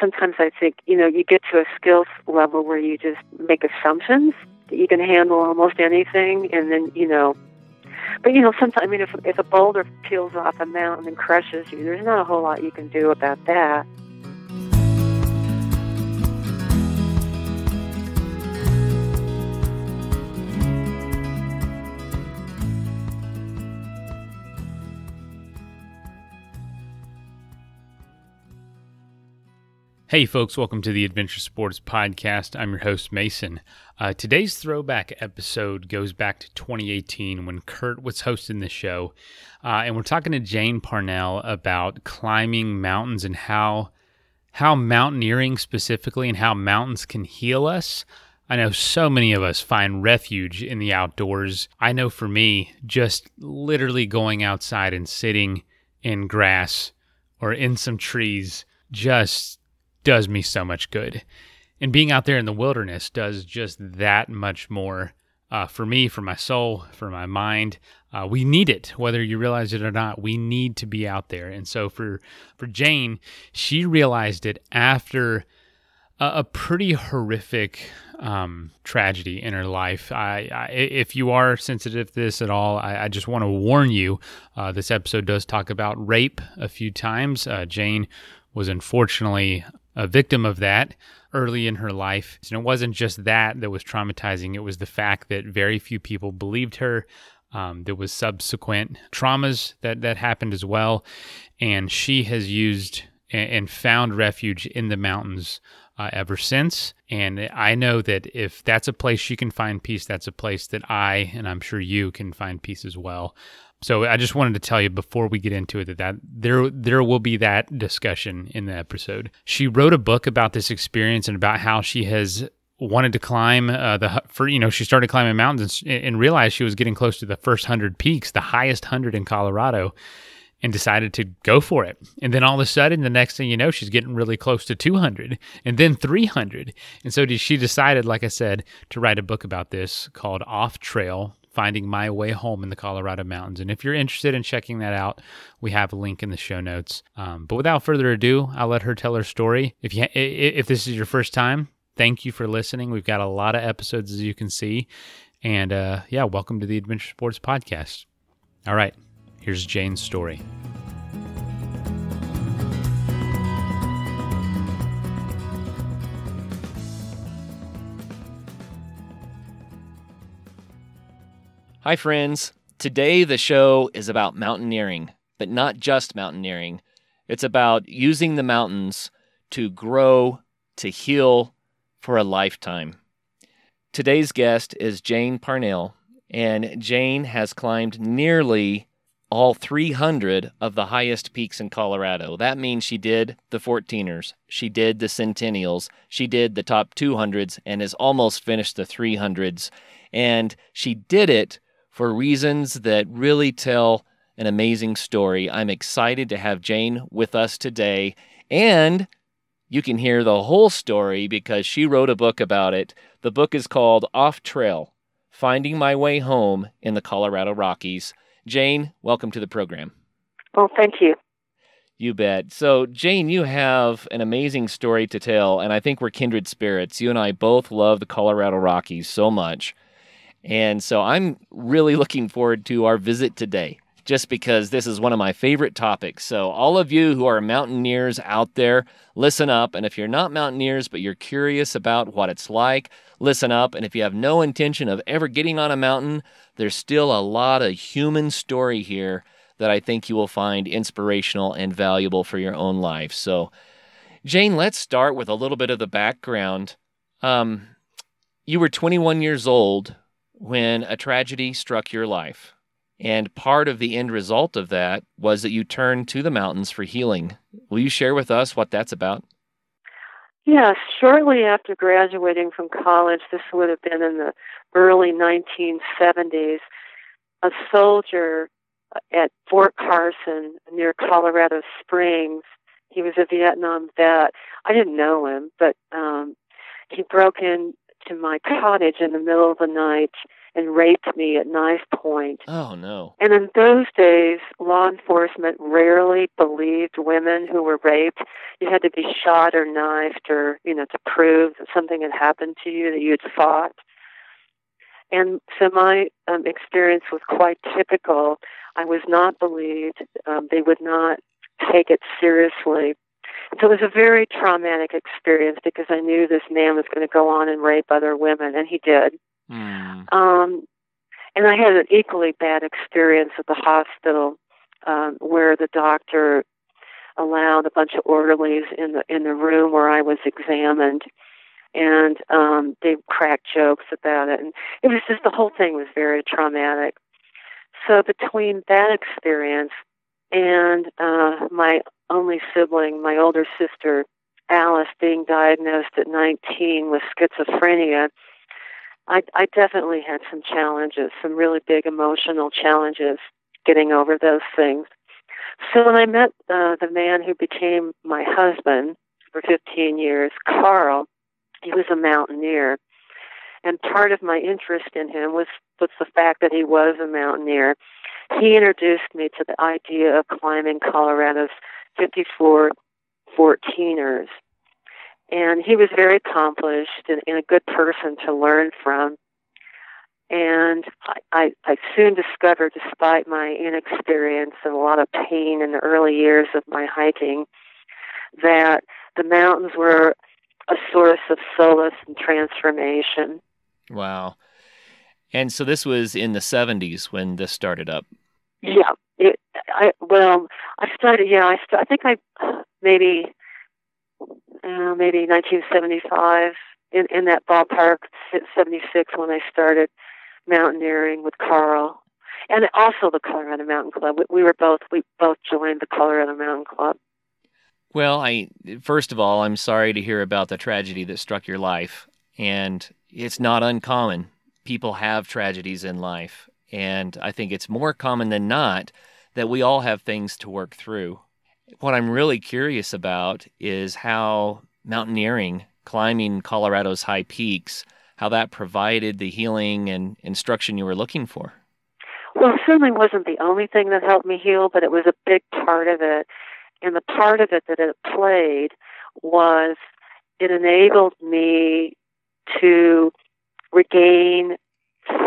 sometimes I think, you know, you get to a skills level where you just make assumptions that you can handle almost anything, and then, you know, but you know, sometimes I mean, if if a boulder peels off a mountain and crushes you, there's not a whole lot you can do about that. Hey, folks, welcome to the Adventure Sports Podcast. I'm your host, Mason. Uh, today's throwback episode goes back to 2018 when Kurt was hosting the show. Uh, and we're talking to Jane Parnell about climbing mountains and how, how mountaineering specifically and how mountains can heal us. I know so many of us find refuge in the outdoors. I know for me, just literally going outside and sitting in grass or in some trees just does me so much good. And being out there in the wilderness does just that much more uh, for me, for my soul, for my mind. Uh, we need it, whether you realize it or not. We need to be out there. And so for for Jane, she realized it after a, a pretty horrific um, tragedy in her life. I, I, if you are sensitive to this at all, I, I just want to warn you. Uh, this episode does talk about rape a few times. Uh, Jane was unfortunately a victim of that early in her life. And it wasn't just that that was traumatizing, it was the fact that very few people believed her. Um, there was subsequent traumas that, that happened as well. And she has used and found refuge in the mountains uh, ever since. And I know that if that's a place she can find peace, that's a place that I, and I'm sure you, can find peace as well. So I just wanted to tell you before we get into it that, that there there will be that discussion in the episode. She wrote a book about this experience and about how she has wanted to climb uh, the for you know she started climbing mountains and, and realized she was getting close to the first hundred peaks, the highest hundred in Colorado, and decided to go for it. And then all of a sudden, the next thing you know, she's getting really close to 200 and then 300. And so she decided, like I said, to write a book about this called Off Trail Finding My Way Home in the Colorado Mountains. And if you're interested in checking that out, we have a link in the show notes. Um, but without further ado, I'll let her tell her story. If you if this is your first time, thank you for listening. We've got a lot of episodes as you can see, and uh, yeah, welcome to the Adventure Sports Podcast. All right, here's Jane's story. Hi, friends. Today, the show is about mountaineering, but not just mountaineering. It's about using the mountains to grow, to heal for a lifetime. Today's guest is Jane Parnell, and Jane has climbed nearly all 300 of the highest peaks in Colorado. That means she did the 14ers, she did the Centennials, she did the top 200s, and has almost finished the 300s. And she did it for reasons that really tell an amazing story. I'm excited to have Jane with us today, and you can hear the whole story because she wrote a book about it. The book is called Off Trail Finding My Way Home in the Colorado Rockies. Jane, welcome to the program. Well, thank you. You bet. So, Jane, you have an amazing story to tell, and I think we're kindred spirits. You and I both love the Colorado Rockies so much. And so I'm really looking forward to our visit today, just because this is one of my favorite topics. So, all of you who are mountaineers out there, listen up. And if you're not mountaineers, but you're curious about what it's like, listen up. And if you have no intention of ever getting on a mountain, there's still a lot of human story here that I think you will find inspirational and valuable for your own life. So, Jane, let's start with a little bit of the background. Um, you were 21 years old when a tragedy struck your life. And part of the end result of that was that you turned to the mountains for healing. Will you share with us what that's about? Yes, shortly after graduating from college, this would have been in the early 1970s, a soldier at Fort Carson near Colorado Springs, he was a Vietnam vet. I didn't know him, but um, he broke in to my cottage in the middle of the night and raped me at knife point. Oh no. And in those days, law enforcement rarely believed women who were raped. You had to be shot or knifed or, you know, to prove that something had happened to you, that you had fought. And so my um, experience was quite typical. I was not believed. Um, they would not take it seriously. So it was a very traumatic experience because I knew this man was going to go on and rape other women, and he did. Mm. Um, and I had an equally bad experience at the hospital um, where the doctor allowed a bunch of orderlies in the in the room where I was examined, and um, they cracked jokes about it, and it was just the whole thing was very traumatic. So between that experience and uh, my only sibling, my older sister Alice, being diagnosed at 19 with schizophrenia, I, I definitely had some challenges, some really big emotional challenges getting over those things. So when I met uh, the man who became my husband for 15 years, Carl, he was a mountaineer. And part of my interest in him was, was the fact that he was a mountaineer. He introduced me to the idea of climbing Colorado's 54 14ers. And he was very accomplished and, and a good person to learn from. And I, I, I soon discovered, despite my inexperience and a lot of pain in the early years of my hiking, that the mountains were a source of solace and transformation. Wow. And so this was in the 70s when this started up. Yeah. It, I well, I started. Yeah, I st- I think I maybe uh, maybe 1975 in in that ballpark, 76 when I started mountaineering with Carl, and also the Colorado Mountain Club. We, we were both we both joined the Colorado Mountain Club. Well, I first of all, I'm sorry to hear about the tragedy that struck your life, and it's not uncommon. People have tragedies in life, and I think it's more common than not that we all have things to work through. What I'm really curious about is how mountaineering, climbing Colorado's high peaks, how that provided the healing and instruction you were looking for. Well, it certainly wasn't the only thing that helped me heal, but it was a big part of it. And the part of it that it played was it enabled me to regain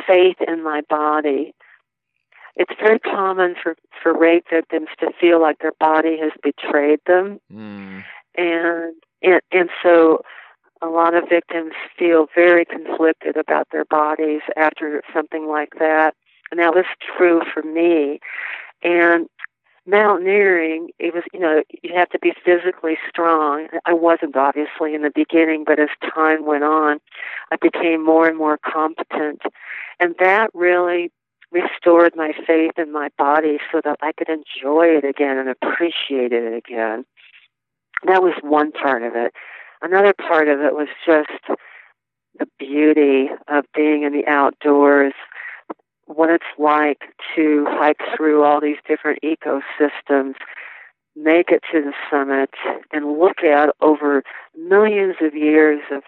faith in my body it's very common for, for rape victims to feel like their body has betrayed them. Mm. And, and, and so a lot of victims feel very conflicted about their bodies after something like that. And that was true for me. And mountaineering, it was, you know, you have to be physically strong. I wasn't obviously in the beginning, but as time went on, I became more and more competent. And that really restored my faith in my body so that I could enjoy it again and appreciate it again. That was one part of it. Another part of it was just the beauty of being in the outdoors, what it's like to hike through all these different ecosystems, make it to the summit, and look at over millions of years of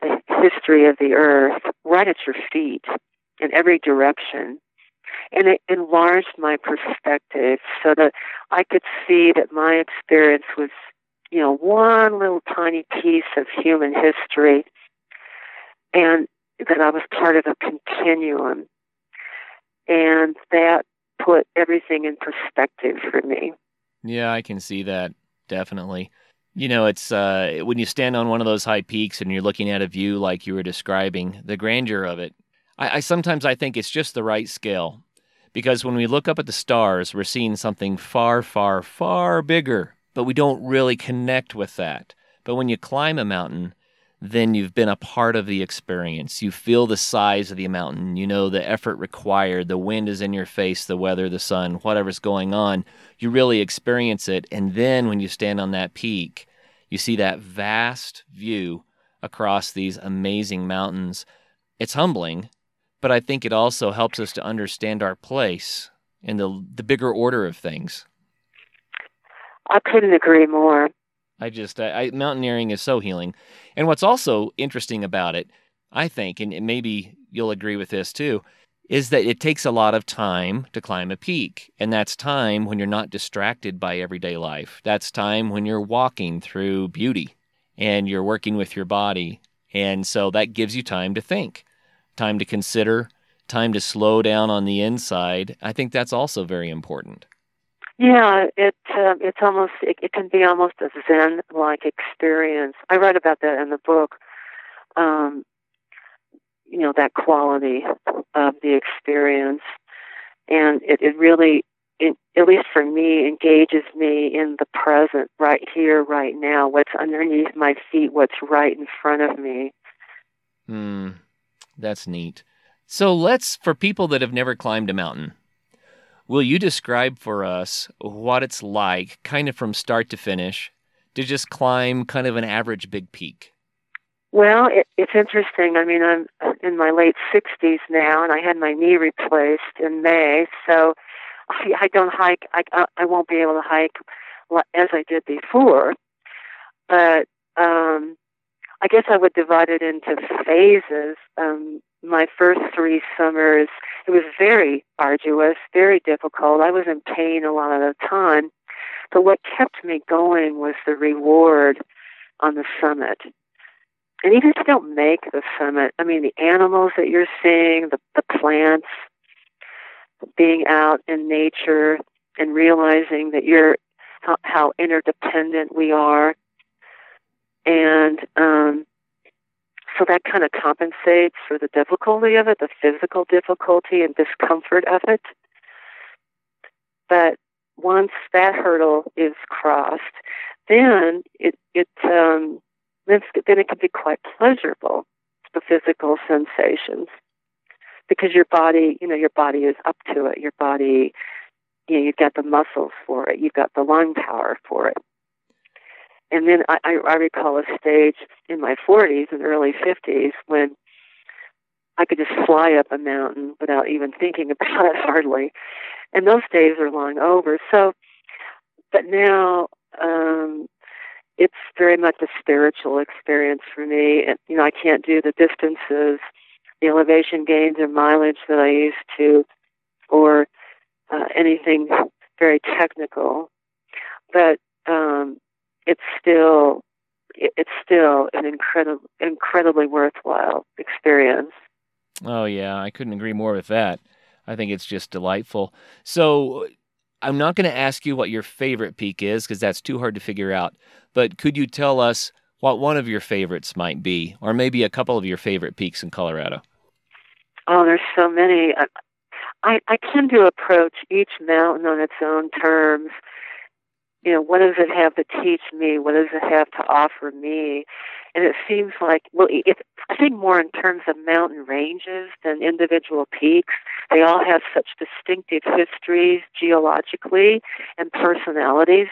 the history of the earth right at your feet in every direction. And it enlarged my perspective so that I could see that my experience was, you know, one little tiny piece of human history and that I was part of a continuum. And that put everything in perspective for me. Yeah, I can see that definitely. You know, it's uh, when you stand on one of those high peaks and you're looking at a view like you were describing, the grandeur of it I, I sometimes I think it's just the right scale because when we look up at the stars, we're seeing something far, far, far bigger, but we don't really connect with that. But when you climb a mountain, then you've been a part of the experience. You feel the size of the mountain. You know the effort required. The wind is in your face, the weather, the sun, whatever's going on. You really experience it. And then when you stand on that peak, you see that vast view across these amazing mountains. It's humbling, but I think it also helps us to understand our place in the the bigger order of things. I couldn't agree more. I just I, I, mountaineering is so healing, and what's also interesting about it, I think, and maybe you'll agree with this too, is that it takes a lot of time to climb a peak. And that's time when you're not distracted by everyday life. That's time when you're walking through beauty and you're working with your body. And so that gives you time to think, time to consider, time to slow down on the inside. I think that's also very important. Yeah, it uh, it's almost it, it can be almost a Zen like experience. I write about that in the book. Um, you know that quality of the experience, and it, it really, it, at least for me, engages me in the present, right here, right now. What's underneath my feet? What's right in front of me? Hmm, that's neat. So let's, for people that have never climbed a mountain, will you describe for us what it's like, kind of from start to finish, to just climb kind of an average big peak? Well, it, it's interesting. I mean, I'm in my late 60s now, and I had my knee replaced in May, so I, I don't hike. I I won't be able to hike as I did before. But um, I guess I would divide it into phases. Um, my first three summers, it was very arduous, very difficult. I was in pain a lot of the time. But what kept me going was the reward on the summit. And even if you don't make the summit, I mean, the animals that you're seeing, the, the plants, being out in nature and realizing that you're how, how interdependent we are. And um, so that kind of compensates for the difficulty of it, the physical difficulty and discomfort of it. But once that hurdle is crossed, then it it um, then, it can be quite pleasurable, the physical sensations, because your body, you know, your body is up to it. Your body, you know, you've got the muscles for it. You've got the lung power for it. And then I, I recall a stage in my 40s and early 50s when I could just fly up a mountain without even thinking about it hardly. And those days are long over. So, but now, um, it's very much a spiritual experience for me. And, you know, I can't do the distances, the elevation gains or mileage that I used to, or uh, anything very technical. But um, it's still it's still an incredible, incredibly worthwhile experience. Oh yeah, I couldn't agree more with that. I think it's just delightful. So I'm not going to ask you what your favorite peak is because that's too hard to figure out. But could you tell us what one of your favorites might be, or maybe a couple of your favorite peaks in Colorado? Oh, there's so many. I, I tend to approach each mountain on its own terms you know, what does it have to teach me? What does it have to offer me? And it seems like, well, it, I think more in terms of mountain ranges than individual peaks. They all have such distinctive histories geologically and personalities.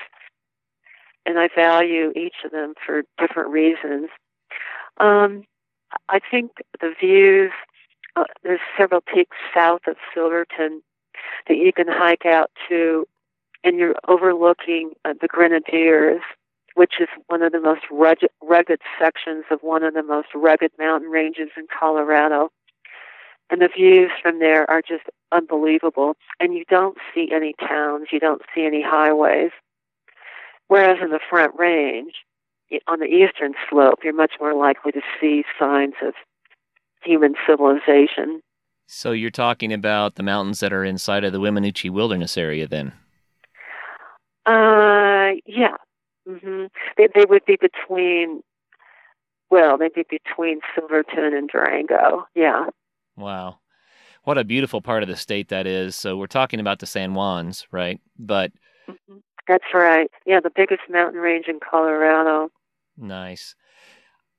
And I value each of them for different reasons. Um, I think the views, uh, there's several peaks south of Silverton that you can hike out to and you're overlooking uh, the Grenadiers, which is one of the most rugged, rugged sections of one of the most rugged mountain ranges in Colorado. And the views from there are just unbelievable. And you don't see any towns, you don't see any highways. Whereas in the Front Range, on the eastern slope, you're much more likely to see signs of human civilization. So you're talking about the mountains that are inside of the Weminuche Wilderness area then? Uh, yeah. hmm They they would be between. Well, they'd be between Silverton and Durango. Yeah. Wow, what a beautiful part of the state that is. So we're talking about the San Juans, right? But mm-hmm. that's right. Yeah, the biggest mountain range in Colorado. Nice.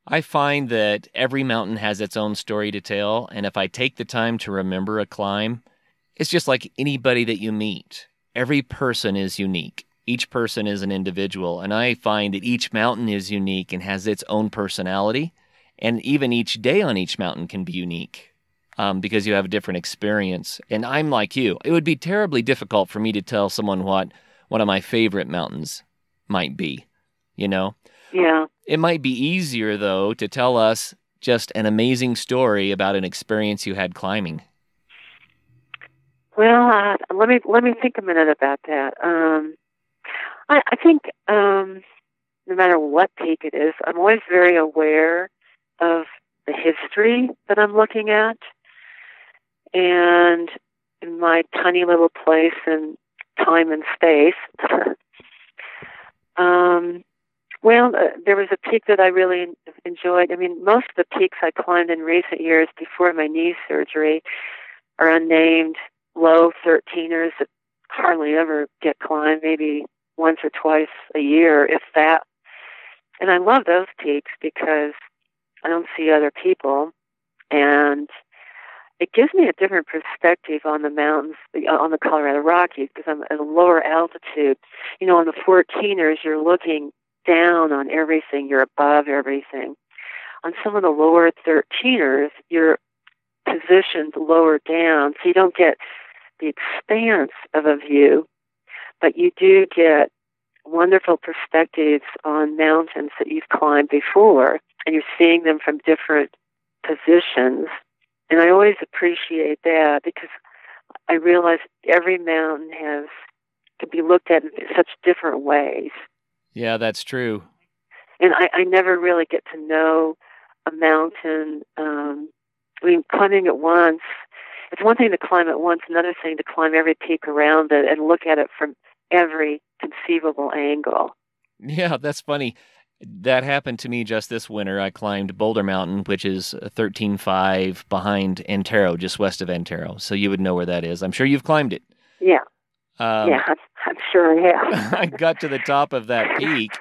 I find that every mountain has its own story to tell, and if I take the time to remember a climb, it's just like anybody that you meet. Every person is unique each person is an individual. And I find that each mountain is unique and has its own personality. And even each day on each mountain can be unique um, because you have a different experience. And I'm like you. It would be terribly difficult for me to tell someone what one of my favorite mountains might be, you know? Yeah. It might be easier, though, to tell us just an amazing story about an experience you had climbing. Well, uh, let me let me think a minute about that. Um, I, I think um, no matter what peak it is, I'm always very aware of the history that I'm looking at, and in my tiny little place in time and space. um, well, uh, there was a peak that I really enjoyed. I mean, most of the peaks I climbed in recent years before my knee surgery are unnamed low 13ers that hardly ever get climbed, maybe once or twice a year, if that. And I love those peaks because I don't see other people, and it gives me a different perspective on the mountains, on the Colorado Rockies, because I'm at a lower altitude. You know, on the 14ers, you're looking down on everything, you're above everything. On some of the lower 13ers, you're positioned lower down, so you don't get the expanse of a view, but you do get wonderful perspectives on mountains that you've climbed before, and you're seeing them from different positions. And I always appreciate that because I realize every mountain has can be looked at in such different ways. Yeah, that's true. And I, I never really get to know a mountain. Um, I mean, climbing it once, it's one thing to climb it once, another thing to climb every peak around it and look at it from every conceivable angle. Yeah, that's funny. That happened to me just this winter. I climbed Boulder Mountain, which is 13.5 behind Antero, just west of Antero. So you would know where that is. I'm sure you've climbed it. Yeah. Um, yeah, I'm, I'm sure I have. I got to the top of that peak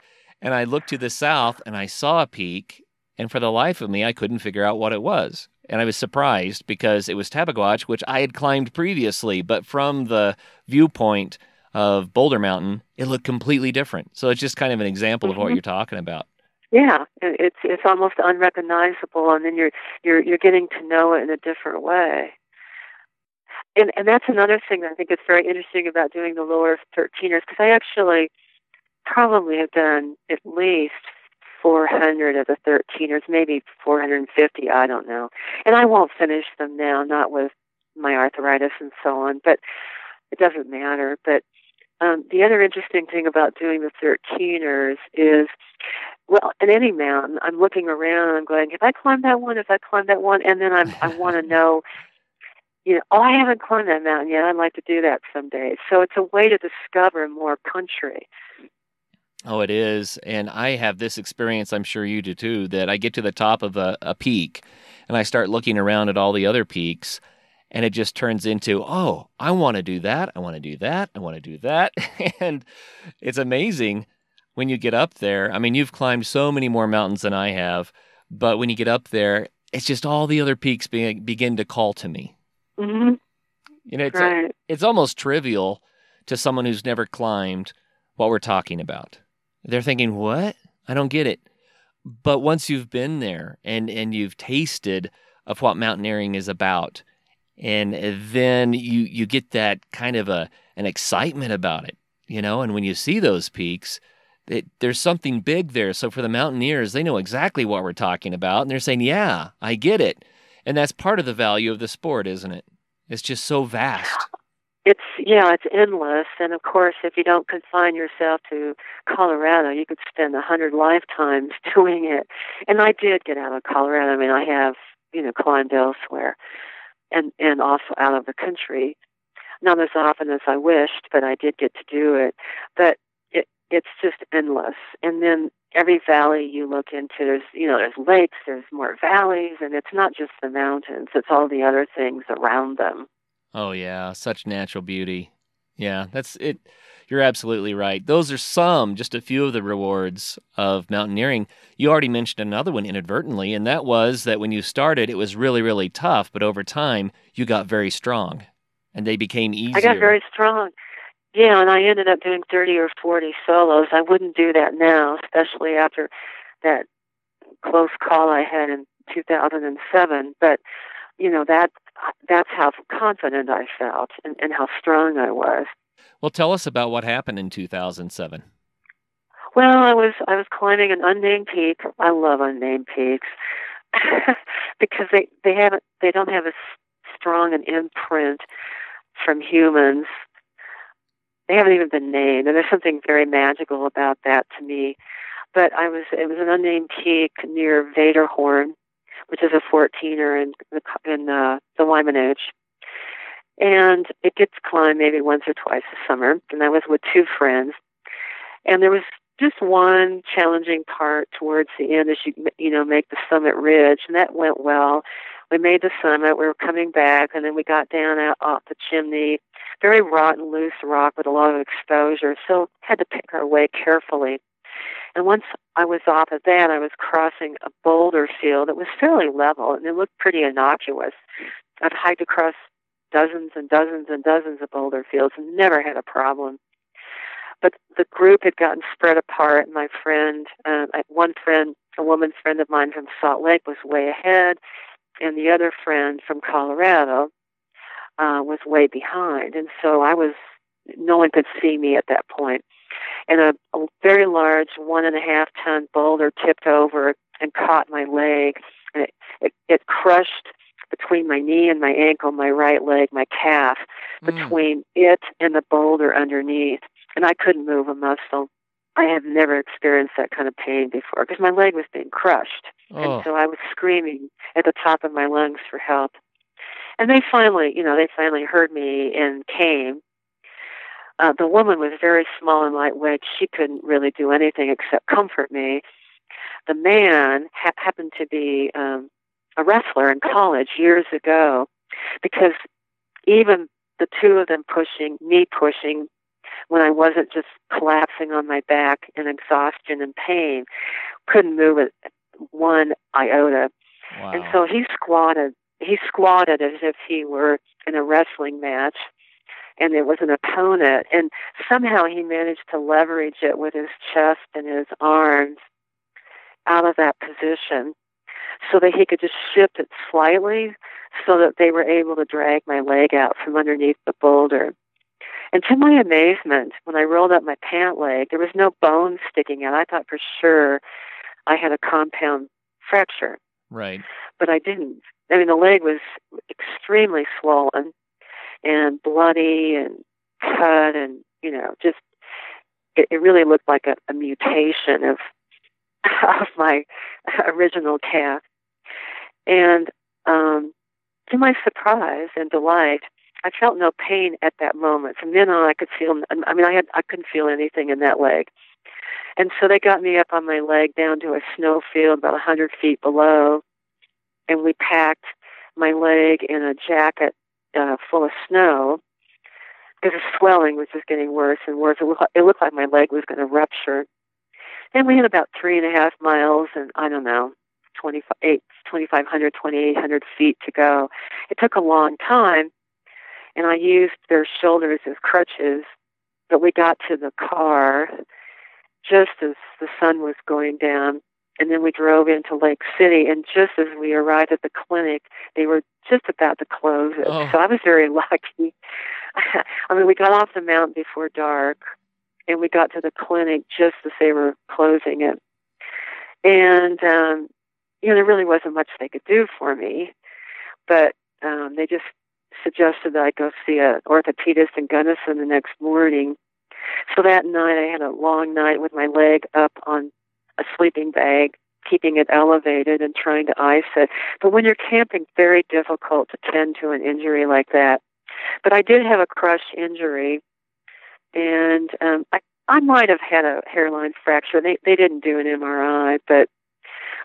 and I looked to the south and I saw a peak. And for the life of me, I couldn't figure out what it was. And I was surprised because it was Tabeguache, which I had climbed previously, but from the viewpoint of Boulder Mountain, it looked completely different. So it's just kind of an example mm-hmm. of what mm-hmm. you're talking about. Yeah, it's it's almost unrecognizable, and then you're you're you're getting to know it in a different way. And and that's another thing that I think is very interesting about doing the lower 13ers because I actually probably have done at least 400 of the 13ers, maybe 450, I don't know. And I won't finish them now, not with my arthritis and so on, but it doesn't matter. But um, the other interesting thing about doing the 13ers is, well, in any mountain, I'm looking around and I'm going, if I climb that one, if I climb that one, and then I'm, I want to know, you know, oh, I haven't climbed that mountain yet. I'd like to do that someday. So it's a way to discover more country. Oh, it is. And I have this experience, I'm sure you do too, that I get to the top of a, a peak and I start looking around at all the other peaks and it just turns into, oh, I want to do that. I want to do that. I want to do that. and it's amazing when you get up there. I mean, you've climbed so many more mountains than I have, but when you get up there, it's just all the other peaks be- begin to call to me. Mm-hmm. You know, it's, right. it's almost trivial to someone who's never climbed what we're talking about. They're thinking, "What? I don't get it." But once you've been there and and you've tasted of what mountaineering is about, and then you you get that kind of a an excitement about it, you know. And when you see those peaks, it, there's something big there. So for the mountaineers, they know exactly what we're talking about, and they're saying, "Yeah, I get it." And that's part of the value of the sport, isn't it? It's just so vast yeah, it's endless. And of course, if you don't confine yourself to Colorado, you could spend a hundred lifetimes doing it. And I did get out of Colorado. I mean, I have you know climbed elsewhere, and and also out of the country. Not as often as I wished, but I did get to do it. But it it's just endless. And then every valley you look into, there's you know there's lakes, there's more valleys, and it's not just the mountains; it's all the other things around them. Oh yeah, such natural beauty. Yeah, that's it. You're absolutely right. Those are some, just a few of the rewards of mountaineering. You already mentioned another one inadvertently, and that was that when you started, it was really, really tough, but over time, you got very strong and they became easier. I got very strong. Yeah, and I ended up doing 30 or 40 solos. I wouldn't do that now, especially after that close call I had in 2007. But, you know, that that's how confident I felt and, and how strong I was. Well, tell us about what happened in 2007. Well, I was I was climbing an unnamed peak. I love unnamed peaks, because they they haven't they don't have as strong an imprint from humans. They haven't even been named, and there's something very magical about that to me. But I was it was an unnamed peak near Wetterhorn, which is a 14er in the in uh, the Weminuche. And it gets climbed maybe once or twice a summer. And I was with two friends. And there was just one challenging part towards the end as you you know make the summit ridge, and that went well. We made the summit. We were coming back, and then we got down out off the chimney. Very rotten, loose rock with a lot of exposure, so had to pick our way carefully. And once I was off of that, I was crossing a boulder field that was fairly level, and it looked pretty innocuous. I've hiked across dozens and dozens and dozens of boulder fields and never had a problem. But the group had gotten spread apart. My friend, uh, one friend, a woman friend of mine from Salt Lake, was way ahead, and the other friend from Colorado uh, was way behind. And so I was, no one could see me at that point. And a, a very large one and a half ton boulder tipped over and caught my leg, and it, it, it crushed between my knee and my ankle, my right leg, my calf, mm. between it and the boulder underneath. And I couldn't move a muscle. I have never experienced that kind of pain before because my leg was being crushed. Oh. And so I was screaming at the top of my lungs for help. And they finally, you know, they finally heard me and came. Uh, the woman was very small and lightweight. She couldn't really do anything except comfort me. The man ha- happened to be um, a wrestler in college years ago because even the two of them pushing, me pushing, when I wasn't just collapsing on my back in exhaustion and pain, couldn't move it one iota. Wow. And so he squatted. He squatted as if he were in a wrestling match and it was an opponent and somehow he managed to leverage it with his chest and his arms out of that position so that he could just shift it slightly so that they were able to drag my leg out from underneath the boulder. And to my amazement, when I rolled up my pant leg, there was no bone sticking out. I thought for sure I had a compound fracture. Right. But I didn't. I mean, the leg was extremely swollen and bloody and cut and, you know, just, it, it really looked like a, a mutation of of my original calf. And um, to my surprise and delight, I felt no pain at that moment. From then on, I could feel. I mean, I had I couldn't feel anything in that leg. And so they got me up on my leg down to a snow field about a hundred feet below, and we packed my leg in a jacket uh, full of snow because the swelling was just getting worse and worse. It looked, it looked like my leg was going to rupture. And we had about three and a half miles and I don't know, 2,500, 2,800 feet to go. It took a long time, and I used their shoulders as crutches. But we got to the car just as the sun was going down, and then we drove into Lake City. And just as we arrived at the clinic, they were just about to close it. Oh. So I was very lucky. I mean, we got off the mountain before dark and we got to the clinic just as they were closing it. And um, you know, there really wasn't much they could do for me, but um, they just suggested that I go see an orthopedist in Gunnison the next morning. So that night, I had a long night with my leg up on a sleeping bag, keeping it elevated and trying to ice it. But when you're camping, very difficult to tend to an injury like that. But I did have a crush injury and um, I I might have had a hairline fracture. They they didn't do an MRI, but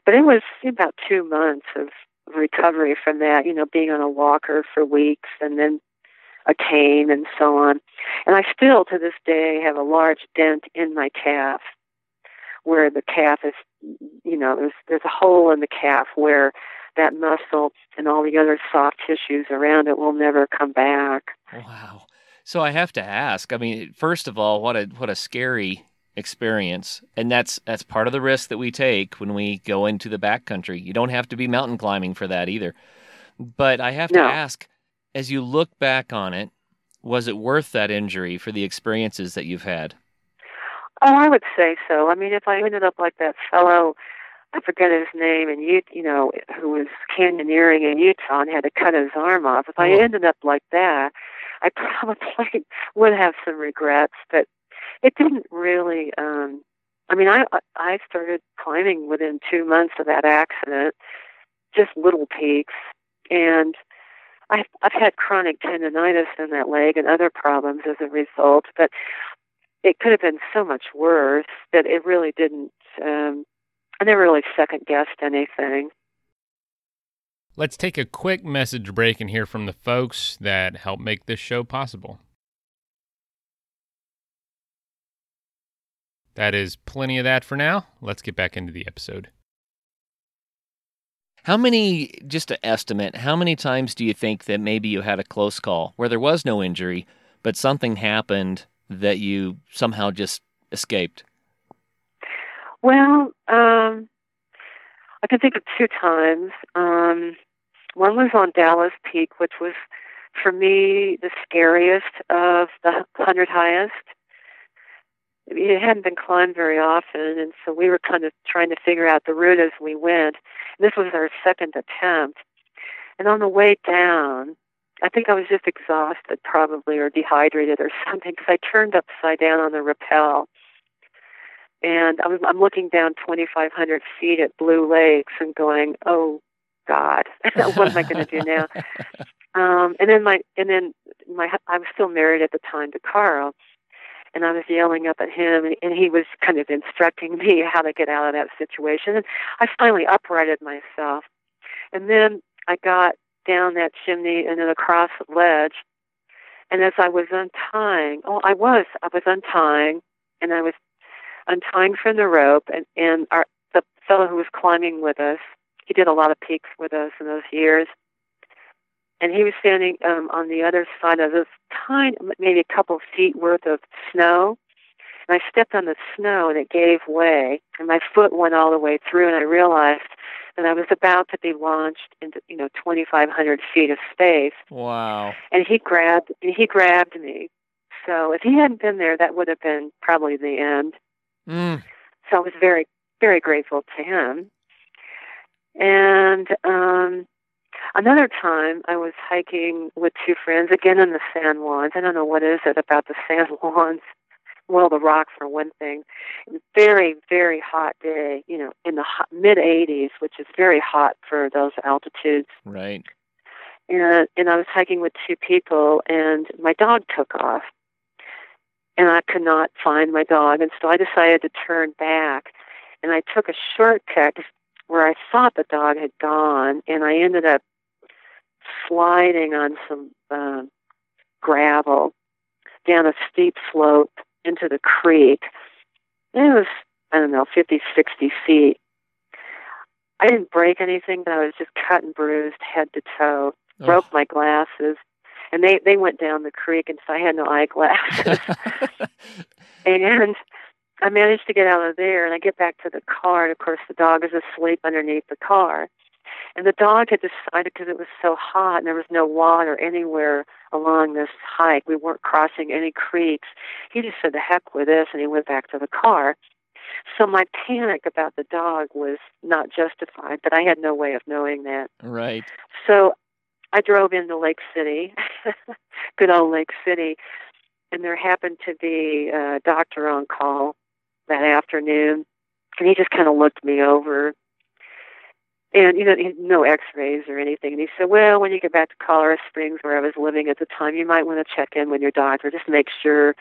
but it was about two months of recovery from that. You know, being on a walker for weeks and then a cane and so on. And I still to this day have a large dent in my calf where the calf is you know there's there's a hole in the calf where that muscle and all the other soft tissues around it will never come back. Wow. So I have to ask. I mean, first of all, what a what a scary experience, and that's that's part of the risk that we take when we go into the backcountry. You don't have to be mountain climbing for that either. But I have to ask, as you look back on it, was it worth that injury for the experiences that you've had? Oh, I would say so. I mean, if I ended up like that fellow I forget his name, and you you know who was canyoneering in Utah and had to cut his arm off. If I Oh. ended up like that, I probably would have some regrets. But it didn't really. um I mean, I I started climbing within two months of that accident, just little peaks, and I've I've had chronic tendonitis in that leg and other problems as a result. But it could have been so much worse that it really didn't. um I never really second guessed anything. Let's take a quick message break and hear from the folks that help make this show possible. That is plenty of that for now. Let's get back into the episode. How many, just to estimate, how many times do you think that maybe you had a close call where there was no injury, but something happened that you somehow just escaped? Well, um, I can think of two times. Um, one was on Dallas Peak, which was for me the scariest of the hundred highest. It hadn't been climbed very often, and so we were kind of trying to figure out the route as we went. This was our second attempt, and on the way down, I think I was just exhausted, probably, or dehydrated or something, because I turned upside down on the rappel and I'm, I'm looking down 2,500 feet at Blue Lakes and going, "Oh God, what am I going to do now?" Um, and then my and then my I was still married at the time to Carl, and I was yelling up at him, and, and he was kind of instructing me how to get out of that situation. And I finally uprighted myself, and then I got down that chimney and then across the ledge. And as I was untying, oh, I was, I was untying, and I was untying from the rope, and and our the fellow who was climbing with us, he did a lot of peaks with us in those years, and he was standing um, on the other side of this tiny, maybe a couple feet worth of snow, and I stepped on the snow and it gave way, and my foot went all the way through, and I realized that I was about to be launched into you know 2,500 feet of space, Wow. and he grabbed he grabbed me. So if he hadn't been there, that would have been probably the end. Mm. So I was very, very grateful to him. And um, another time, I was hiking with two friends again in the San Juans. I don't know what is it about the San Juans. Well, the rock for one thing. Very, very hot day. You know, in the mid 80s, which is very hot for those altitudes. Right. And and I was hiking with two people, and my dog took off and I could not find my dog. And so I decided to turn back. And I took a shortcut where I thought the dog had gone, and I ended up sliding on some uh, gravel down a steep slope into the creek. And it was, I don't know, 50, 60 feet. I didn't break anything, but I was just cut and bruised head to toe. Broke Oh. my glasses and they they went down the creek, and so I had no eyeglasses. and I managed to get out of there, and I get back to the car, and of course the dog is asleep underneath the car. And the dog had decided because it was so hot and there was no water anywhere along this hike, we weren't crossing any creeks. He just said, "The heck with this," and he went back to the car. So my panic about the dog was not justified, but I had no way of knowing that. right. So I drove into Lake City, good old Lake City, and there happened to be a doctor on call that afternoon, and he just kind of looked me over. And, you know, he had no x rays or anything. And he said, Well, when you get back to Colorado Springs, where I was living at the time, you might want to check in with your doctor, just make sure,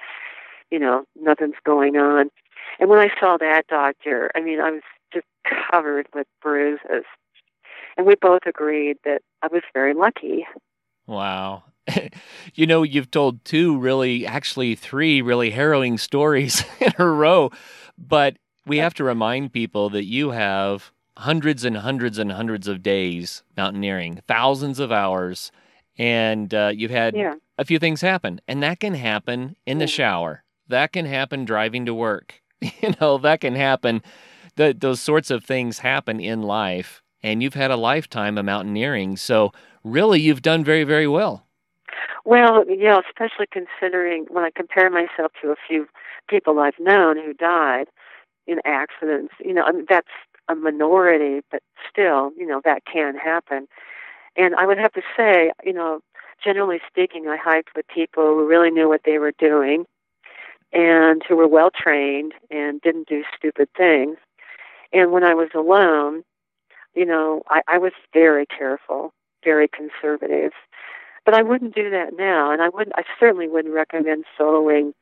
you know, nothing's going on. And when I saw that doctor, I mean, I was just covered with bruises. And we both agreed that I was very lucky. Wow. you know, you've told two really, actually three really harrowing stories in a row, but we have to remind people that you have hundreds and hundreds and hundreds of days mountaineering, thousands of hours, and uh, you've had Yeah. a few things happen. And that can happen in the shower, that can happen driving to work. You know, that can happen. Th- those sorts of things happen in life. And you've had a lifetime of mountaineering. So, really, you've done very, very well. Well, yeah, especially considering when I compare myself to a few people I've known who died in accidents, you know, I mean, that's a minority, but still, you know, that can happen. And I would have to say, you know, generally speaking, I hiked with people who really knew what they were doing and who were well trained and didn't do stupid things. And when I was alone, you know, I, I was very careful, very conservative. But I wouldn't do that now, and I wouldn't. I certainly wouldn't recommend soloing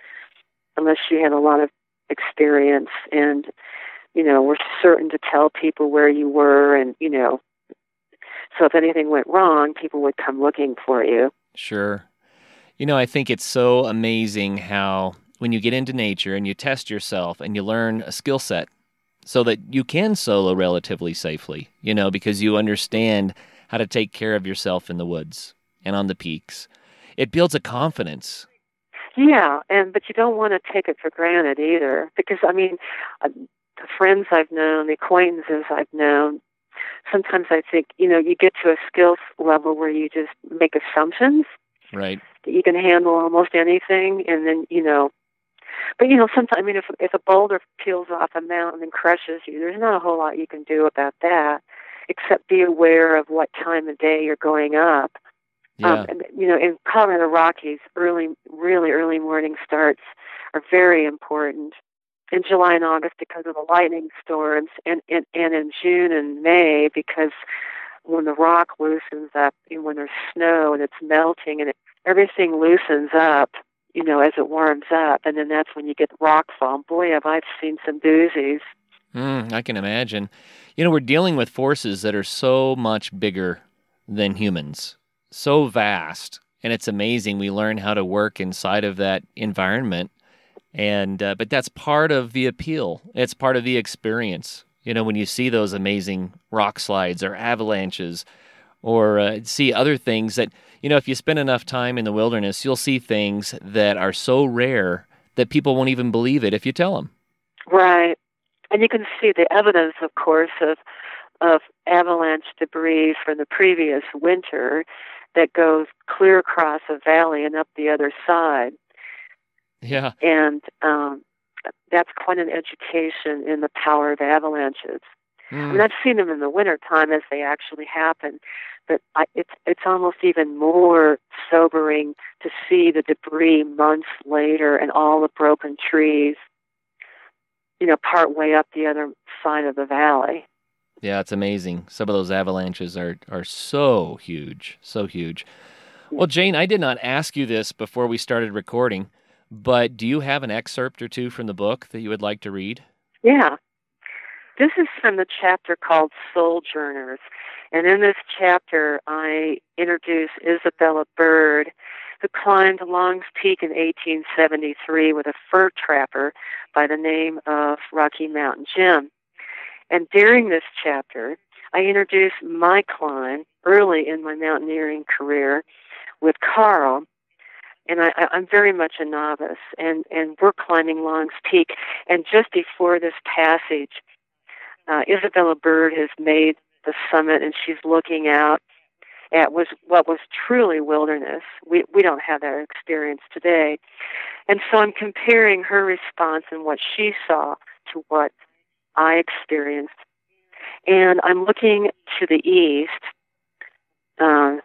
unless you had a lot of experience and, you know, were certain to tell people where you were, and you know, so if anything went wrong, people would come looking for you. Sure. You know, I think it's so amazing how when you get into nature and you test yourself and you learn a skill set so that you can solo relatively safely, you know, because you understand how to take care of yourself in the woods and on the peaks. It builds a confidence. Yeah, and but you don't want to take it for granted either, because I mean, the friends I've known, the acquaintances I've known, sometimes I think you know you get to a skills level where you just make assumptions, right? That you can handle almost anything, and then you know but you know, sometimes I mean, if if a boulder peels off a mountain and crushes you, there's not a whole lot you can do about that, except be aware of what time of day you're going up. Yeah. Um, and, you know, in Colorado Rockies, early, really early morning starts are very important. In July and August because of the lightning storms, and, and, and in June and May because when the rock loosens up, and when there's snow and it's melting and it, everything loosens up, you know, as it warms up, and then that's when you get rock fall. Boy, have I seen some doozies. Mm, I can imagine. You know, we're dealing with forces that are so much bigger than humans, so vast, and it's amazing. We learn how to work inside of that environment, and uh, but that's part of the appeal. It's part of the experience. You know, when you see those amazing rock slides or avalanches, or uh, see other things that you know, if you spend enough time in the wilderness, you'll see things that are so rare that people won't even believe it if you tell them. Right. And you can see the evidence, of course, of of avalanche debris from the previous winter that goes clear across a valley and up the other side. Yeah. And um, that's quite an education in the power of avalanches. Mm. I mean, I've seen them in the wintertime as they actually happen, but I, it's it's almost even more sobering to see the debris months later and all the broken trees, you know, part way up the other side of the valley. Yeah, it's amazing. Some of those avalanches are are so huge, so huge. Well, Jane, I did not ask you this before we started recording, but do you have an excerpt or two from the book that you would like to read? Yeah. This is from the chapter called Sojourners. And in this chapter, I introduce Isabella Bird, who climbed Long's Peak in 1873 with a fur trapper by the name of Rocky Mountain Jim. And during this chapter, I introduce my climb early in my mountaineering career with Carl. And I, I'm very much a novice, and, and we're climbing Long's Peak. And just before this passage, uh, Isabella Bird has made the summit and she's looking out at was what was truly wilderness. We we don't have that experience today. And so I'm comparing her response and what she saw to what I experienced. And I'm looking to the east, uh,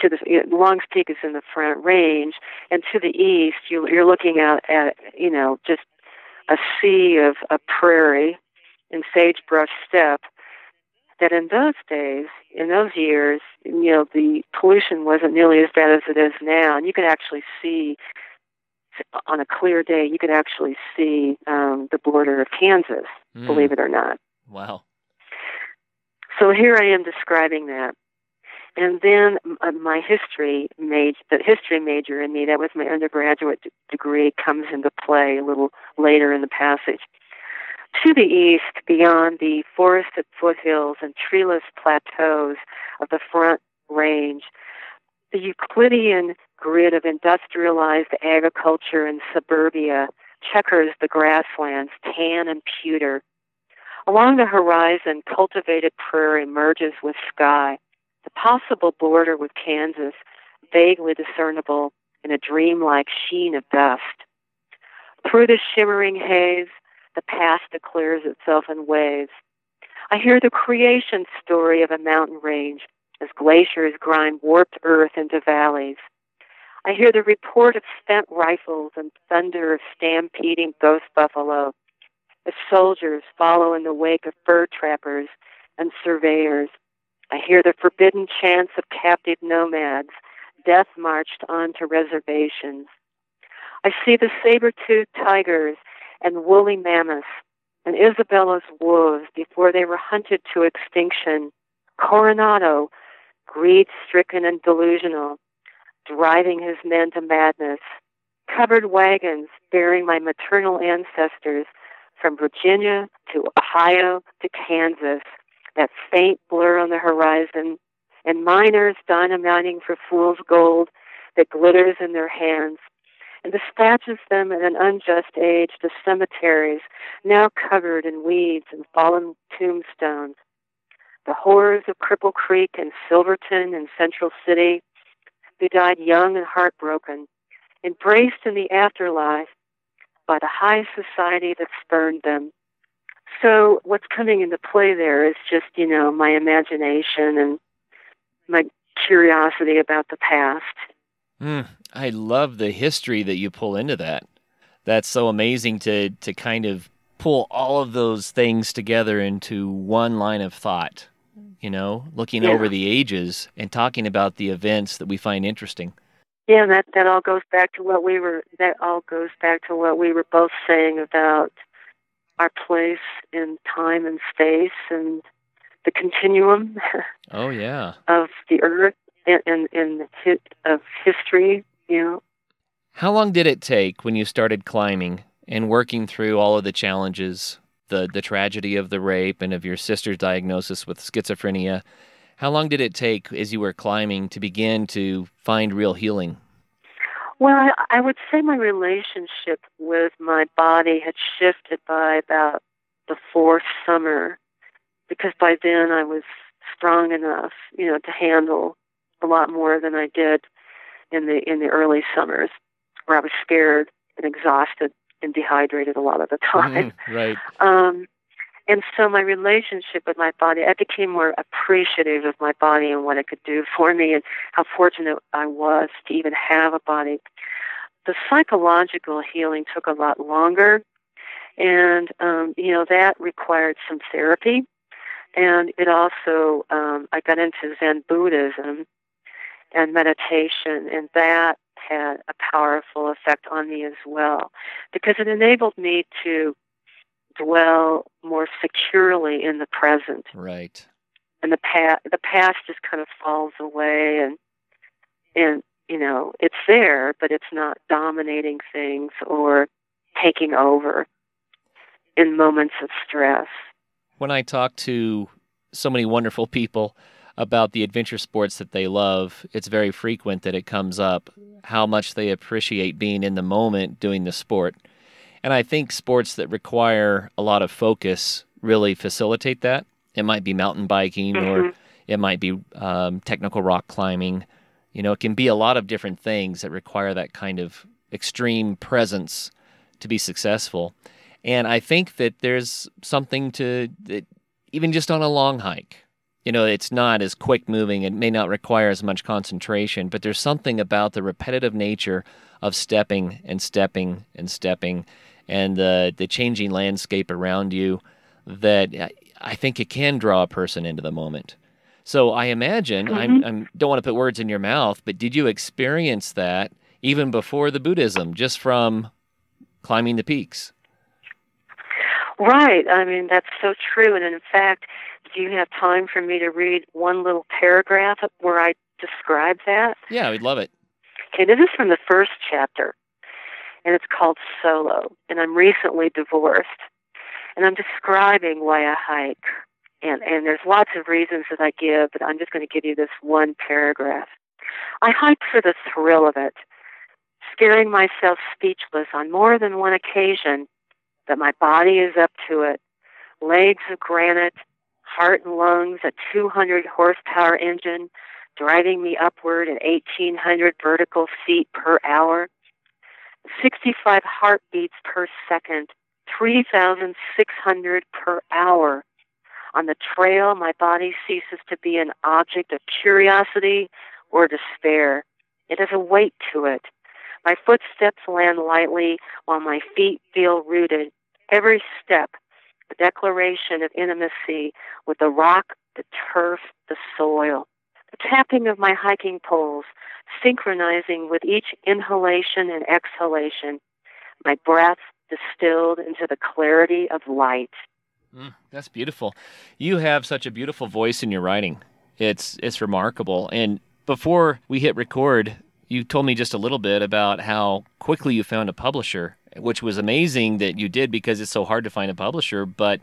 to the you know, Longs Peak is in the front range, and to the east you, you're looking out at you know just a sea of a prairie and sagebrush steppe that in those days, in those years, you know, the pollution wasn't nearly as bad as it is now, and you could actually see on a clear day, you could actually see um, the border of Kansas, mm. believe it or not. Wow. So here I am describing that. And then uh, my history major, the history major in me, that was my undergraduate degree, comes into play a little later in the passage. To the east, beyond the forested foothills and treeless plateaus of the Front Range, the Euclidean grid of industrialized agriculture and suburbia checkers the grasslands, tan and pewter. Along the horizon, cultivated prairie merges with sky, the possible border with Kansas vaguely discernible in a dreamlike sheen of dust. Through the shimmering haze, the past declares itself in waves. I hear the creation story of a mountain range as glaciers grind warped earth into valleys. I hear the report of spent rifles and thunder of stampeding ghost buffalo as soldiers follow in the wake of fur trappers and surveyors. I hear the forbidden chants of captive nomads, death marched onto reservations. I see the saber-toothed tigers and woolly mammoths and Isabella's wolves before they were hunted to extinction. Coronado, greed-stricken and delusional, driving his men to madness. Covered wagons bearing my maternal ancestors from Virginia to Ohio to Kansas, that faint blur on the horizon, and miners dynamiting for fool's gold that glitters in their hands, and dispatches them at an unjust age to cemeteries now covered in weeds and fallen tombstones. The horrors of Cripple Creek and Silverton and Central City, who died young and heartbroken, embraced in the afterlife by the high society that spurned them. So what's coming into play there is just, you know, my imagination and my curiosity about the past. Mm, I love the history that you pull into that. That's so amazing to to kind of pull all of those things together into one line of thought. You know, looking Yeah. over the ages and talking about the events that we find interesting. Yeah, and that that all goes back to what we were. That all goes back to what we were both saying about our place in time and space and the continuum Oh yeah. of the earth and and, and hi- of history. You know, How long did it take when you started climbing and working through all of the challenges, the the tragedy of the rape and of your sister's diagnosis with schizophrenia? How long did it take as you were climbing to begin to find real healing? Well, I, I would say my relationship with my body had shifted by about the fourth summer, because by then I was strong enough, you know, to handle a lot more than I did in the in the early summers, where I was scared and exhausted and dehydrated a lot of the time. Mhm, right. Um, and so my relationship with my body, I became more appreciative of my body and what it could do for me and how fortunate I was to even have a body. The psychological healing took a lot longer. And, um, you know, that required some therapy. And it also, um, I got into Zen Buddhism and meditation, and that had a powerful effect on me as well because it enabled me to dwell more securely in the present Right. and the past the past just kind of falls away and and you know it's there but it's not dominating things or taking over in moments of stress When I talk to so many wonderful people about the adventure sports that they love, it's very frequent that it comes up how much they appreciate being in the moment doing the sport. And I think sports that require a lot of focus really facilitate that. It might be mountain biking or Mhm. it might be um, technical rock climbing. You know, it can be a lot of different things that require that kind of extreme presence to be successful. And I think that there's something to that, even just on a long hike. You know, it's not as quick moving. It may not require as much concentration, but there's something about the repetitive nature of stepping and stepping and stepping and the, the changing landscape around you that I- think it can draw a person into the moment. So I imagine, I'm, mm-hmm. I'm, don't want to put words in your mouth, but did you experience that even before the Buddhism, just from climbing the peaks? right i mean that's so true and in fact do you have time for me to read one little paragraph where i describe that Yeah, we'd love it. Okay, this is from the first chapter, and it's called Solo. And I'm recently divorced, and I'm describing why I hike. And, and there's lots of reasons that I give, but I'm just going to give you this one paragraph. I hike for the thrill of it, scaring myself speechless on more than one occasion that my body is up to it. Legs of granite, heart and lungs, a 200 horsepower engine, driving me upward at 1800 vertical feet per hour, 65 heartbeats per second, 3,600 per hour. On the trail, my body ceases to be an object of curiosity or despair. It has a weight to it. My footsteps land lightly while my feet feel rooted. Every step, a declaration of intimacy with the rock, the turf, the soil. The tapping of my hiking poles, synchronizing with each inhalation and exhalation. My breath distilled into the clarity of light. Mm, that's beautiful. You have such a beautiful voice in your writing. It's it's remarkable. And before we hit record, you told me just a little bit about how quickly you found a publisher, which was amazing that you did because it's so hard to find a publisher, but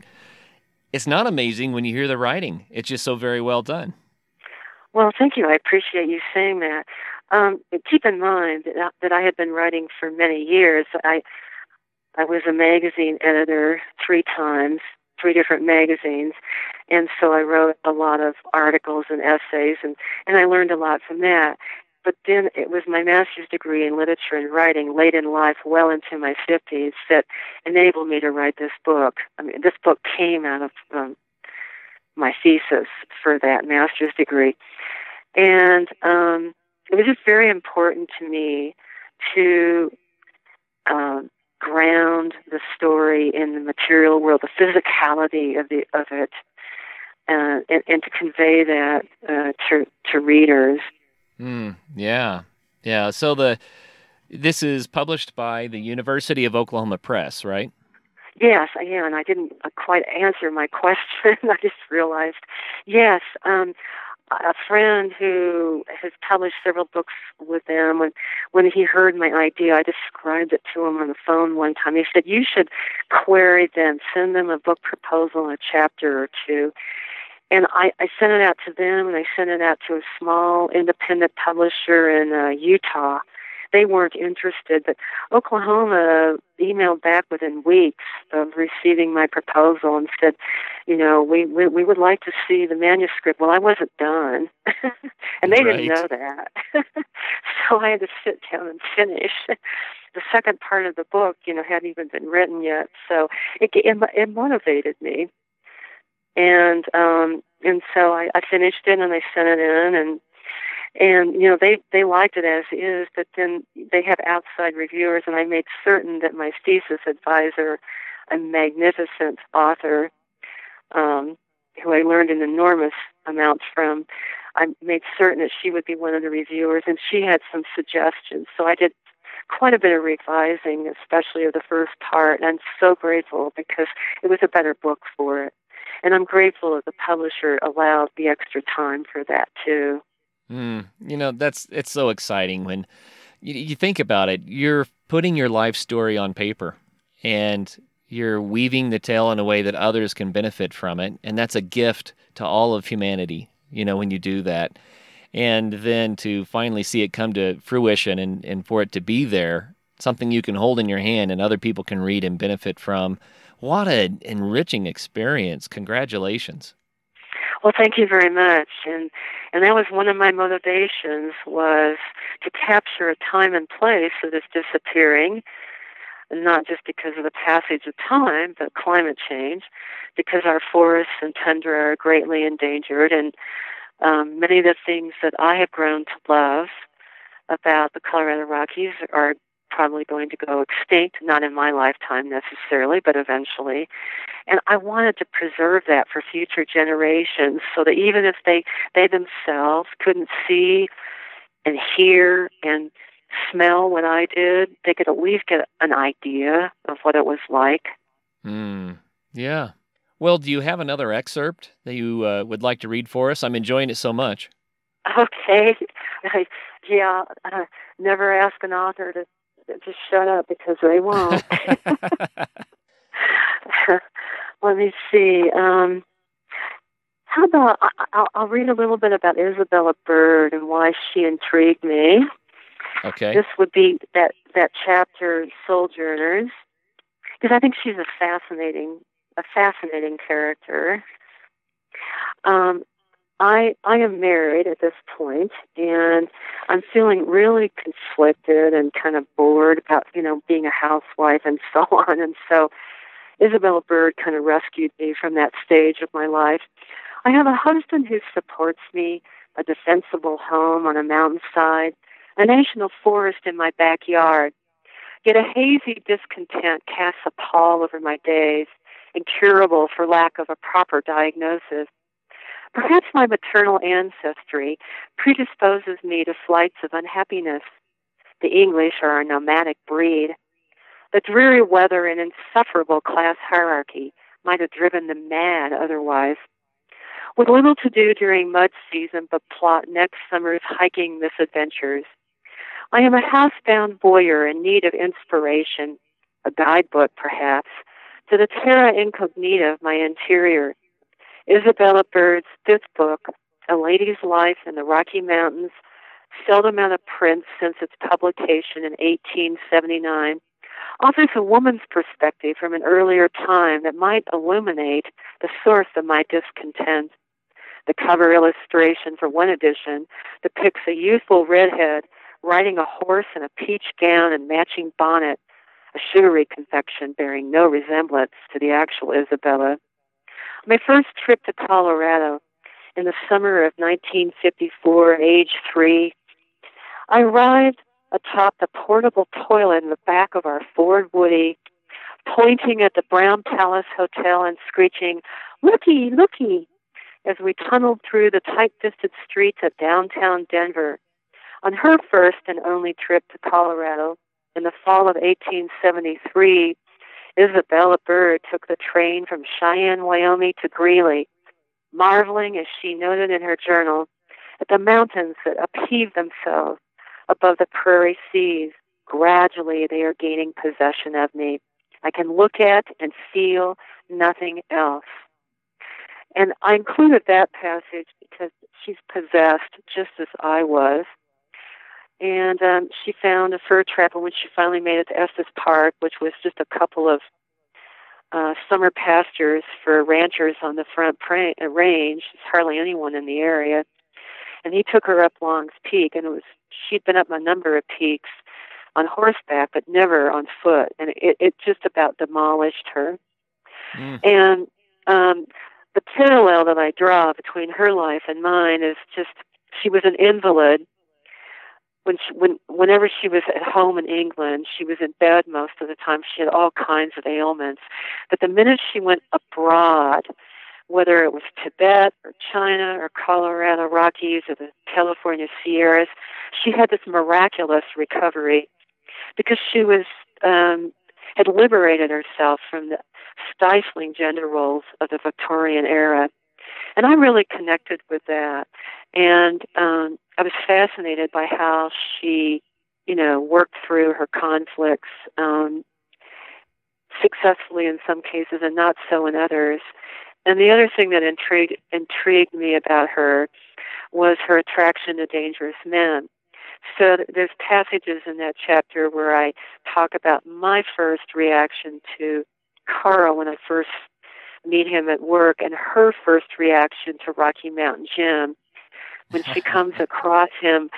it's not amazing when you hear the writing. It's just so very well done. Well, thank you. I appreciate you saying that. Um, keep in mind that, that I had been writing for many years. I I was a magazine editor three times, three different magazines, and so I wrote a lot of articles and essays, and and I learned a lot from that. But then it was my master's degree in literature and writing late in life, well into my 50s, that enabled me to write this book. I mean, this book came out of um, my thesis for that master's degree. And um, it was just very important to me to um, ground the story in the material world, the physicality of the of it, uh, and, and, to convey that uh, to to readers. Mm, yeah, yeah. So the this is published by the University of Oklahoma Press, right? Yes, yeah, and I didn't uh, quite answer my question. I just realized. Yes, um, a friend who has published several books with them when when he heard my idea i described it to him on the phone one time he said you should query them send them a book proposal a chapter or two and I, I sent it out to them, and I sent it out to a small independent publisher in uh, Utah. They weren't interested, but Oklahoma emailed back within weeks of receiving my proposal and said, you know, we we, we would like to see the manuscript. Well, I wasn't done, and they right. didn't know that, so I had to sit down and finish. the second part of the book, you know, hadn't even been written yet, so it it, it motivated me and um and so I, I finished it and I sent it in and and you know they they liked it as is but then they have outside reviewers and I made certain that my thesis advisor a magnificent author um who I learned an enormous amount from I made certain that she would be one of the reviewers and she had some suggestions so I did quite a bit of revising especially of the first part and I'm so grateful because it was a better book for it and I'm grateful that the publisher allowed the extra time for that too. Mm, you know, that's it's so exciting when you, you think about it. You're putting your life story on paper, and you're weaving the tale in a way that others can benefit from it, and that's a gift to all of humanity. You know, when you do that, and then to finally see it come to fruition, and and for it to be there, something you can hold in your hand, and other people can read and benefit from what an enriching experience. Congratulations. Well, thank you very much. And and that was one of my motivations was to capture a time and place that is disappearing, not just because of the passage of time, but climate change, because our forests and tundra are greatly endangered, and um, many of the things that I have grown to love about the Colorado Rockies are probably going to go extinct, not in my lifetime necessarily, but eventually. And I wanted to preserve that for future generations so that even if they, they themselves couldn't see and hear and smell what I did, they could at least get an idea of what it was like. Mm, yeah. Well, do you have another excerpt that you uh, would like to read for us? I'm enjoying it so much. Okay. yeah. Uh, never ask an author to just shut up because they won't. Let me see. Um, how about I'll, I'll read a little bit about Isabella Bird and why she intrigued me. Okay. This would be that that chapter, Sojourners, because I think she's a fascinating a fascinating character. Um, I I am married at this point, and I'm feeling really conflicted and kind of bored about you know being a housewife and so on. And so, Isabella Bird kind of rescued me from that stage of my life. I have a husband who supports me, a defensible home on a mountainside, a national forest in my backyard. Yet a hazy discontent casts a pall over my days, incurable for lack of a proper diagnosis. Perhaps my maternal ancestry predisposes me to flights of unhappiness. The English are a nomadic breed. The dreary weather and insufferable class hierarchy might have driven them mad otherwise. With little to do during mud season but plot next summer's hiking misadventures, I am a housebound voyeur in need of inspiration, a guidebook perhaps, to the terra incognita of my interior. Isabella Bird's fifth book, A Lady's Life in the Rocky Mountains, seldom out of print since its publication in 1879, offers a woman's perspective from an earlier time that might illuminate the source of my discontent. The cover illustration for one edition depicts a youthful redhead riding a horse in a peach gown and matching bonnet, a sugary confection bearing no resemblance to the actual Isabella. My first trip to Colorado in the summer of 1954, age three, I arrived atop the portable toilet in the back of our Ford Woody, pointing at the Brown Palace Hotel and screeching, Looky, looky, as we tunneled through the tight fisted streets of downtown Denver. On her first and only trip to Colorado in the fall of 1873, Isabella Bird took the train from Cheyenne, Wyoming to Greeley, marveling, as she noted in her journal, at the mountains that upheave themselves above the prairie seas. Gradually, they are gaining possession of me. I can look at and feel nothing else. And I included that passage because she's possessed just as I was. And um, she found a fur trapper when she finally made it to Estes Park, which was just a couple of uh, summer pastures for ranchers on the front pra- uh, range. There's hardly anyone in the area. And he took her up Long's Peak, and it was she'd been up a number of peaks on horseback, but never on foot, and it, it just about demolished her. Mm. And um, the parallel that I draw between her life and mine is just she was an invalid. When she, when whenever she was at home in England, she was in bed most of the time. She had all kinds of ailments, but the minute she went abroad, whether it was Tibet or China or Colorado Rockies or the California Sierras, she had this miraculous recovery because she was um, had liberated herself from the stifling gender roles of the Victorian era. And I really connected with that. And um, I was fascinated by how she, you know, worked through her conflicts um, successfully in some cases and not so in others. And the other thing that intrigued intrigued me about her was her attraction to dangerous men. So there's passages in that chapter where I talk about my first reaction to Carl when I first meet him at work and her first reaction to Rocky Mountain Jim when she comes across him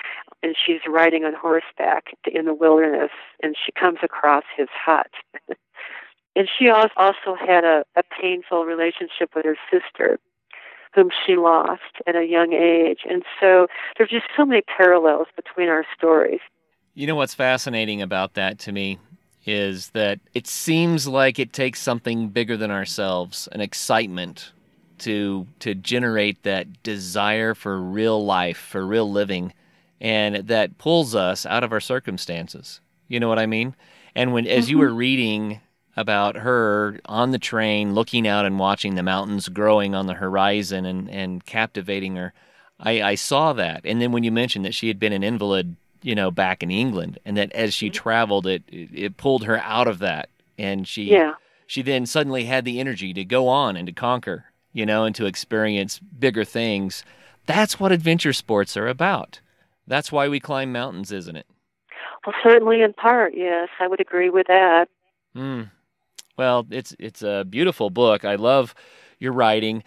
and she's riding on horseback in the wilderness and she comes across his hut. and she also had a, a painful relationship with her sister whom she lost at a young age. And so there's just so many parallels between our stories. You know what's fascinating about that to me is that it seems like it takes something bigger than ourselves, an excitement to to generate that desire for real life, for real living, and that pulls us out of our circumstances. You know what I mean? And when as mm-hmm. you were reading about her on the train looking out and watching the mountains growing on the horizon and, and captivating her, I, I saw that. And then when you mentioned that she had been an invalid you know, back in England, and that as she mm-hmm. traveled, it, it, it pulled her out of that, and she yeah. she then suddenly had the energy to go on and to conquer, you know, and to experience bigger things. That's what adventure sports are about. That's why we climb mountains, isn't it? Well, certainly in part, yes, I would agree with that. Hmm. Well, it's it's a beautiful book. I love your writing.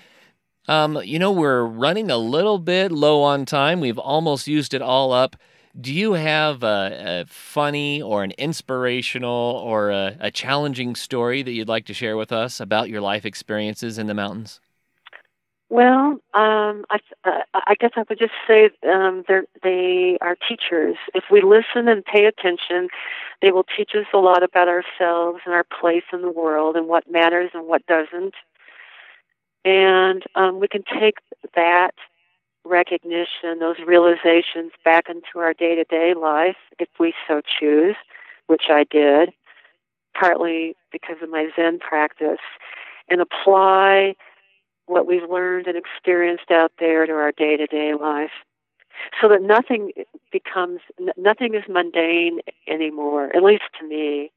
Um, you know, we're running a little bit low on time. We've almost used it all up. Do you have a, a funny or an inspirational or a, a challenging story that you'd like to share with us about your life experiences in the mountains? Well, um, I, uh, I guess I would just say um, they are teachers. If we listen and pay attention, they will teach us a lot about ourselves and our place in the world and what matters and what doesn't. And um, we can take that recognition, those realizations back into our day to day life if we so choose, which I did, partly because of my Zen practice, and apply what we've learned and experienced out there to our day to day life so that nothing becomes nothing is mundane anymore at least to me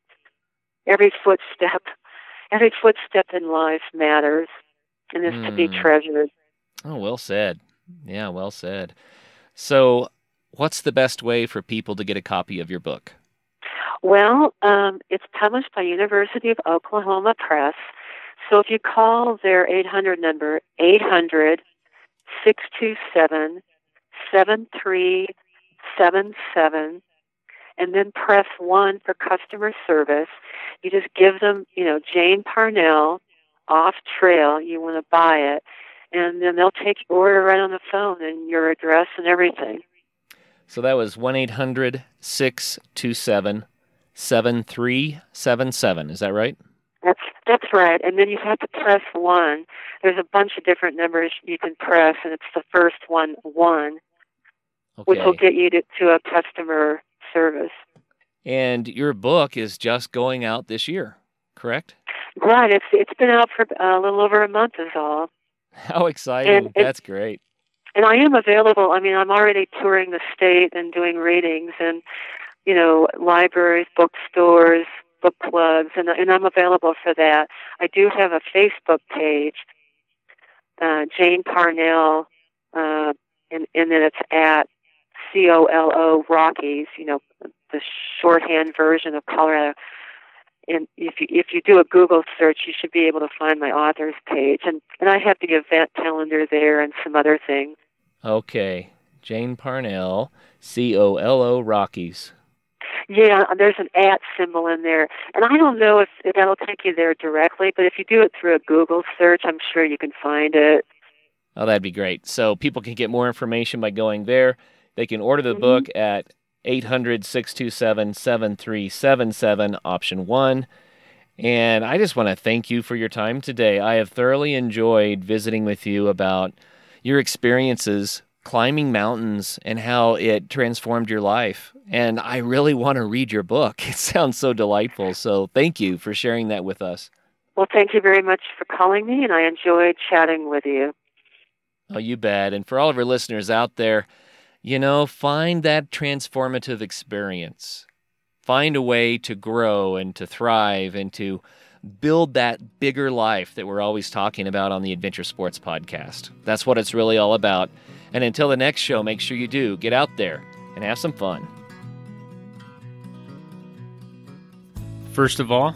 every footstep every footstep in life matters and is mm. to be hmm. treasured oh well said yeah well said. So what's the best way for people to get a copy of your book? Well um, it's published by university of oklahoma press. So if you call their 800 number, 800 627 7377, and then press 1 for customer service, you just give them, you know, Jane Parnell off trail, you want to buy it, and then they'll take your order right on the phone and your address and everything. So that was 1 800 627 7377. Is that right? That's that's right. And then you have to press one. There's a bunch of different numbers you can press, and it's the first one one, okay. which will get you to, to a customer service. And your book is just going out this year, correct? Right. It's it's been out for a little over a month, is all. How exciting! And That's great. And I am available. I mean, I'm already touring the state and doing readings, and you know, libraries, bookstores, book clubs, and, and I'm available for that. I do have a Facebook page, uh, Jane Parnell, uh, and, and then it's at C O L O Rockies, you know, the shorthand version of Colorado. And if you if you do a Google search, you should be able to find my authors page, and and I have the event calendar there and some other things. Okay, Jane Parnell, C O L O Rockies. Yeah, there's an at symbol in there. And I don't know if, if that'll take you there directly, but if you do it through a Google search, I'm sure you can find it. Oh, that'd be great. So people can get more information by going there. They can order the mm-hmm. book at 800 627 7377, option one. And I just want to thank you for your time today. I have thoroughly enjoyed visiting with you about your experiences climbing mountains and how it transformed your life. And I really want to read your book. It sounds so delightful. So thank you for sharing that with us. Well, thank you very much for calling me, and I enjoyed chatting with you. Oh, you bet. And for all of our listeners out there, you know, find that transformative experience. Find a way to grow and to thrive and to build that bigger life that we're always talking about on the Adventure Sports Podcast. That's what it's really all about. And until the next show, make sure you do get out there and have some fun. First of all,